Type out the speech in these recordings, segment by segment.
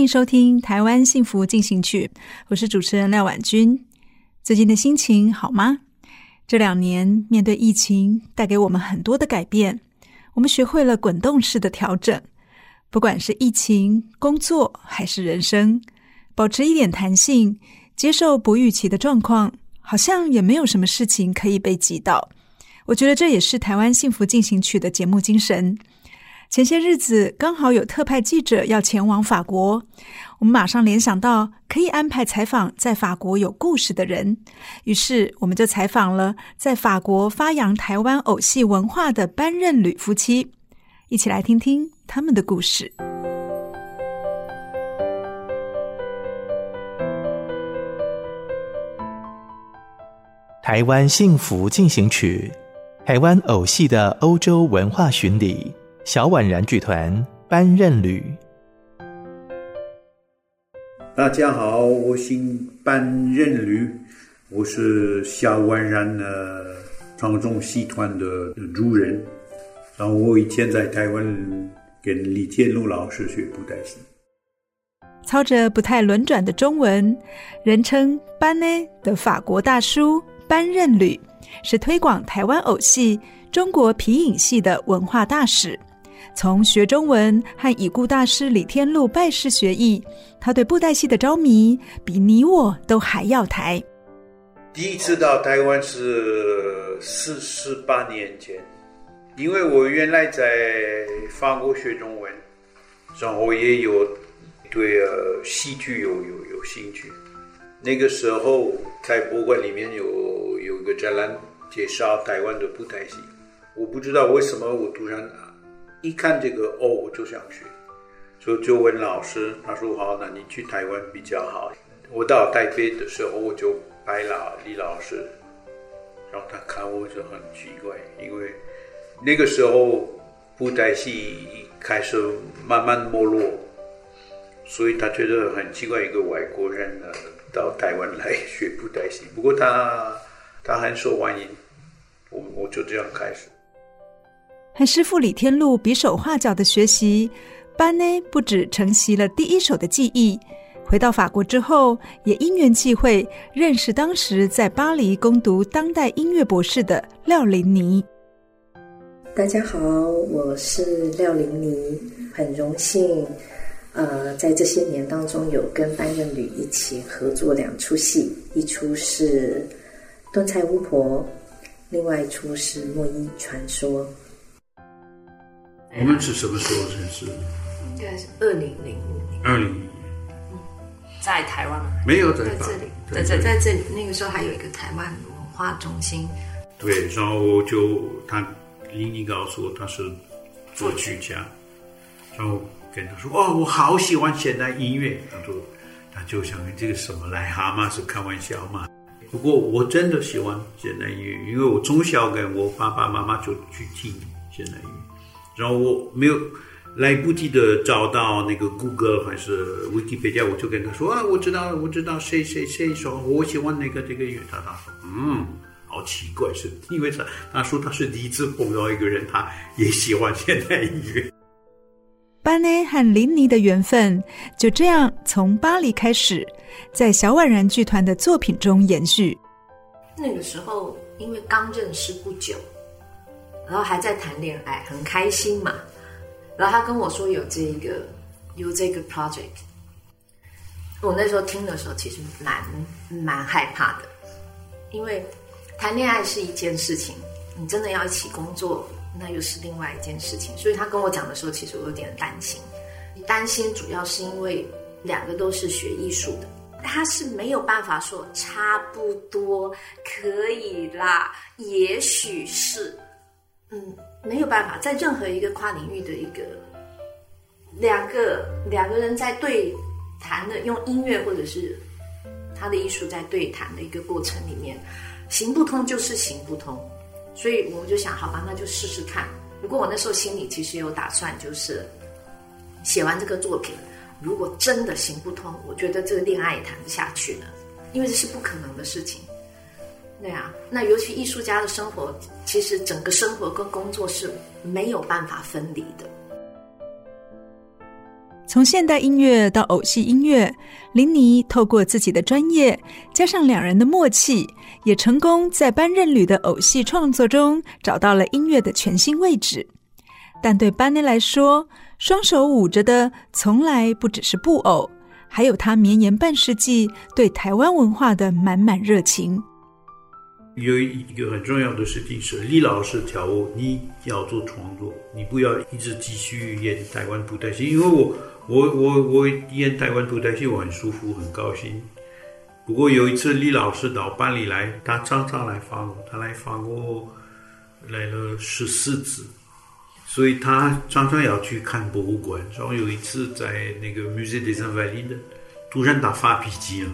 欢迎收听《台湾幸福进行曲》，我是主持人廖婉君。最近的心情好吗？这两年面对疫情，带给我们很多的改变，我们学会了滚动式的调整。不管是疫情、工作还是人生，保持一点弹性，接受不预期的状况，好像也没有什么事情可以被击倒。我觉得这也是《台湾幸福进行曲》的节目精神。前些日子刚好有特派记者要前往法国，我们马上联想到可以安排采访在法国有故事的人，于是我们就采访了在法国发扬台湾偶戏文化的班任吕夫妻，一起来听听他们的故事。台湾幸福进行曲，台湾偶戏的欧洲文化巡礼。小宛然剧团班任吕，大家好，我姓班任吕，我是小宛然的庄重戏团的主人。然后我以前在台湾跟李天禄老师学布袋戏，操着不太轮转的中文，人称班呢的法国大叔班任吕，是推广台湾偶戏、中国皮影戏的文化大使。从学中文和已故大师李天禄拜师学艺，他对布袋戏的着迷比你我都还要台。第一次到台湾是四十八年前，因为我原来在法国学中文，然后也有对呃戏剧有有有兴趣。那个时候在博物馆里面有有一个展览介绍台湾的布袋戏，我不知道为什么我突然。一看这个哦，我就想学，所以就问老师，他说好，那你去台湾比较好。我到台北的时候，我就拜了李老师，然后他看我就很奇怪，因为那个时候布袋戏开始慢慢没落，所以他觉得很奇怪，一个外国人呢到台湾来学布袋戏。不过他他很受欢迎，我我就这样开始。和师父李天禄比手画脚的学习，班呢不止承袭了第一手的技艺，回到法国之后，也因缘际会认识当时在巴黎攻读当代音乐博士的廖琳妮。大家好，我是廖琳妮，很荣幸，呃，在这些年当中有跟班任吕一起合作两出戏，一出是《炖菜巫婆》，另外一出是《莫伊传说》。我们是什么时候认识的？应该是二零零五年。二零零五年，在台湾没有在在这里，在在在这里。那个时候还有一个台湾文化中心。对，然后就他琳妮告诉我他是作曲家，然后跟他说：“哦，我好喜欢现代音乐。”他说：“他就想这个什么癞蛤蟆是开玩笑嘛？”不过我真的喜欢现代音乐，因为我从小跟我爸爸妈妈就去听现代音乐。然后我没有来不及的找到那个谷歌还是 Wikipedia，我就跟他说啊，我知道，我知道谁谁谁说我喜欢那个这个乐，他他说嗯，好奇怪，是因为他他说他是第一次碰到一个人，他也喜欢现代音乐。班内和林尼的缘分就这样从巴黎开始，在小婉然剧团的作品中延续。那个时候因为刚认识不久。然后还在谈恋爱，很开心嘛。然后他跟我说有这个有这个 project，我那时候听的时候，其实蛮蛮害怕的，因为谈恋爱是一件事情，你真的要一起工作，那又是另外一件事情。所以他跟我讲的时候，其实我有点担心。担心主要是因为两个都是学艺术的，他是没有办法说差不多可以啦，也许是，嗯，没有办法在任何一个跨领域的一个两个两个人在对。谈的用音乐或者是他的艺术在对谈的一个过程里面，行不通就是行不通，所以我们就想，好吧，那就试试看。不过我那时候心里其实有打算，就是写完这个作品，如果真的行不通，我觉得这个恋爱也谈不下去了，因为这是不可能的事情。对啊，那尤其艺术家的生活，其实整个生活跟工作是没有办法分离的。从现代音乐到偶戏音乐，林妮透过自己的专业，加上两人的默契，也成功在班任履的偶戏创作中找到了音乐的全新位置。但对班内来说，双手舞着的从来不只是布偶，还有他绵延半世纪对台湾文化的满满热情。有一个很重要的事情是，李老师教我，你要做创作，你不要一直继续演台湾布袋戏，因为我。我我我演台湾布袋戏，我很舒服，很高兴。不过有一次李老师到班里来，他常常来访我，他来访我来了十四次，所以他常常要去看博物馆。然后有一次在那个 Musée des Invalides，突然他发脾气了。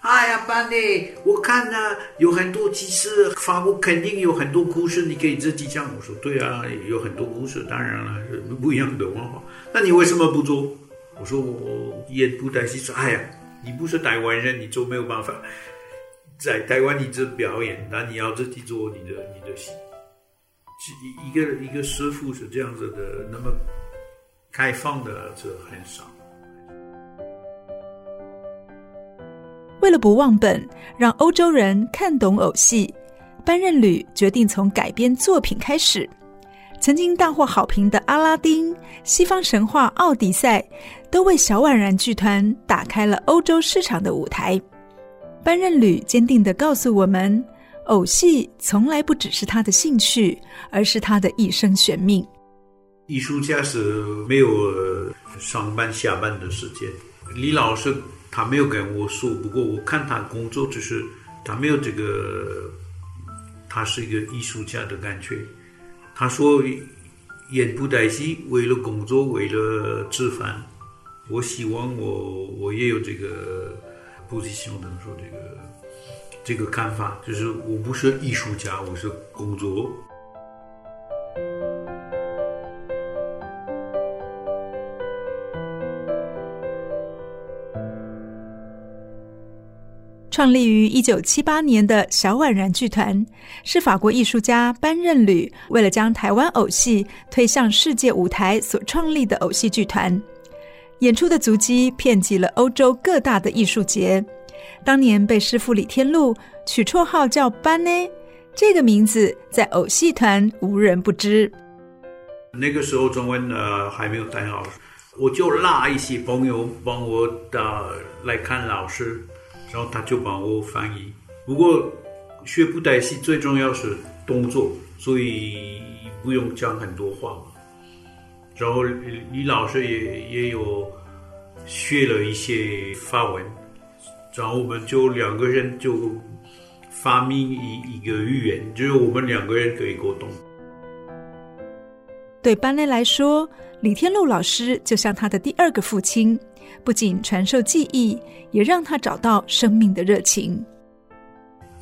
哎呀，班内，我看呢、有很多其实法国肯定有很多故事，你可以自己讲。我说对啊，有很多故事，当然了，不一样的文化。那你为什么不做？我说我也不担心，说哎呀，你不是台湾人，你就没有办法在台湾你这表演，那你要自己做你的你的戏。一一个一个师傅是这样子的，那么开放的这很少。为了不忘本，让欧洲人看懂偶戏，班任旅决定从改编作品开始。曾经大获好评的《阿拉丁》、西方神话《奥迪赛》，都为小宛然剧团打开了欧洲市场的舞台。班任旅坚定地告诉我们：偶戏从来不只是他的兴趣，而是他的一生悬命。艺术家是没有上班下班的时间。李老师他没有跟我说，不过我看他工作，就是他没有这个，他是一个艺术家的感觉。他说演不带戏为了工作，为了吃饭。我希望我我也有这个 position 的说这个这个看法，就是我不是艺术家，我是工作。创立于一九七八年的小宛然剧团，是法国艺术家班任履为了将台湾偶戏推向世界舞台所创立的偶戏剧团。演出的足迹遍及了欧洲各大的艺术节。当年被师父李天禄取绰号叫班呢，这个名字在偶戏团无人不知。那个时候中文呃还没有太好，我就拉一些朋友帮我的来看老师。然后他就帮我翻译。不过学布袋戏最重要是动作，所以不用讲很多话。然后李老师也也有学了一些法文，然后我们就两个人就发明一一个语言，就是我们两个人可以沟通。对班内来说，李天禄老师就像他的第二个父亲。不仅传授技艺，也让他找到生命的热情。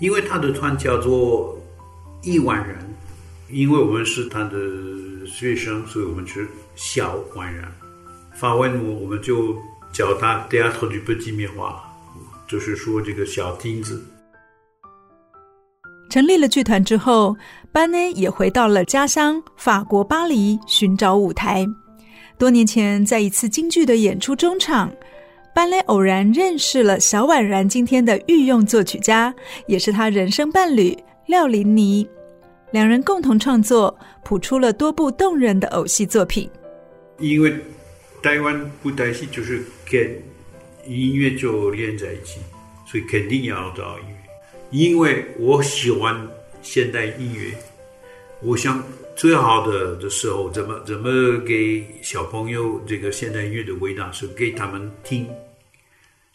因为他的团叫做亿万人，因为我们是他的学生，所以我们是小万人。法文我我们就叫他 Théâtre du Petit Miroir，就是说这个小亭子。成立了剧团之后，班内也回到了家乡法国巴黎寻找舞台。多年前，在一次京剧的演出中场，班内偶然认识了小宛然今天的御用作曲家，也是他人生伴侣廖琳妮。两人共同创作，谱出了多部动人的偶戏作品。因为台湾布袋戏就是跟音乐就连在一起，所以肯定要找音乐。因为我喜欢现代音乐，我想最好的的时候，怎么怎么给小朋友这个现代音乐的味道是给他们听，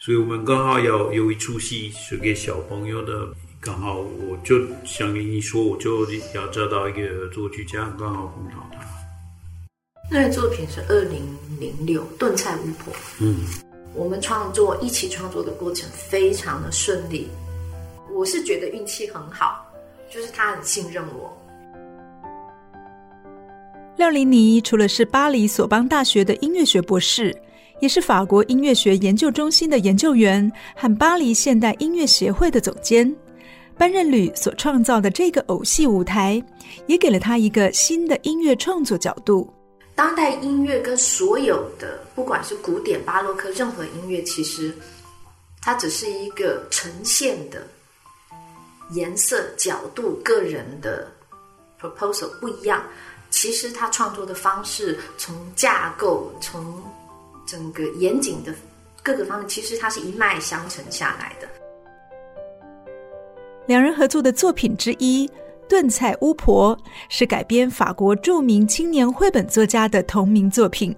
所以我们刚好要有一出戏是给小朋友的，刚好我就想跟你说，我就要找到一个作曲家，刚好碰到他。那个作品是二零零六《炖菜巫婆》，嗯，我们创作一起创作的过程非常的顺利。我是觉得运气很好，就是他很信任我。廖林妮除了是巴黎索邦大学的音乐学博士，也是法国音乐学研究中心的研究员和巴黎现代音乐协会的总监。班任吕所创造的这个偶戏舞台，也给了他一个新的音乐创作角度。当代音乐跟所有的，不管是古典、巴洛克，任何音乐，其实它只是一个呈现的。颜色、角度、个人的 proposal 不一样，其实他创作的方式，从架构、从整个严谨的各个方面，其实它是一脉相承下来的。两人合作的作品之一《炖菜巫婆》是改编法国著名青年绘本作家的同名作品。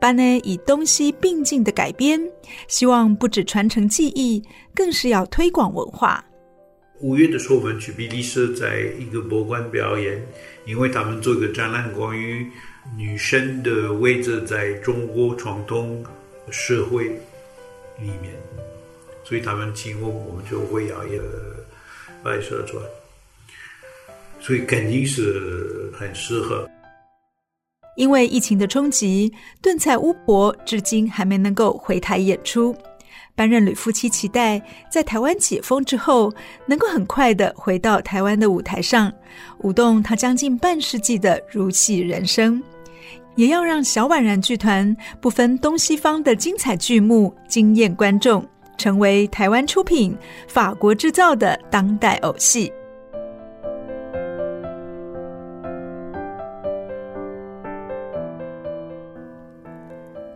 班内以东西并进的改编，希望不只传承技艺，更是要推广文化。五月的时候，我们去比利时，在一个博物馆表演，因为他们做一个展览，关于女生的位置在中国传统社会里面，所以他们请我，我们就会要一个白蛇传，所以肯定是很适合。因为疫情的冲击，炖菜巫婆至今还没能够回台演出。班任吕夫妻期待在台湾解封之后，能够很快的回到台湾的舞台上，舞动他将近半世纪的如戏人生，也要让小宛然剧团不分东西方的精彩剧目惊艳观众，成为台湾出品、法国制造的当代偶戏。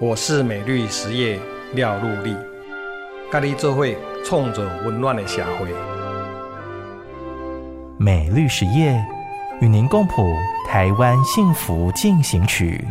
我是美绿实业廖陆立，咖喱做会创造温暖的社会。美绿实业与您共谱台湾幸福进行曲。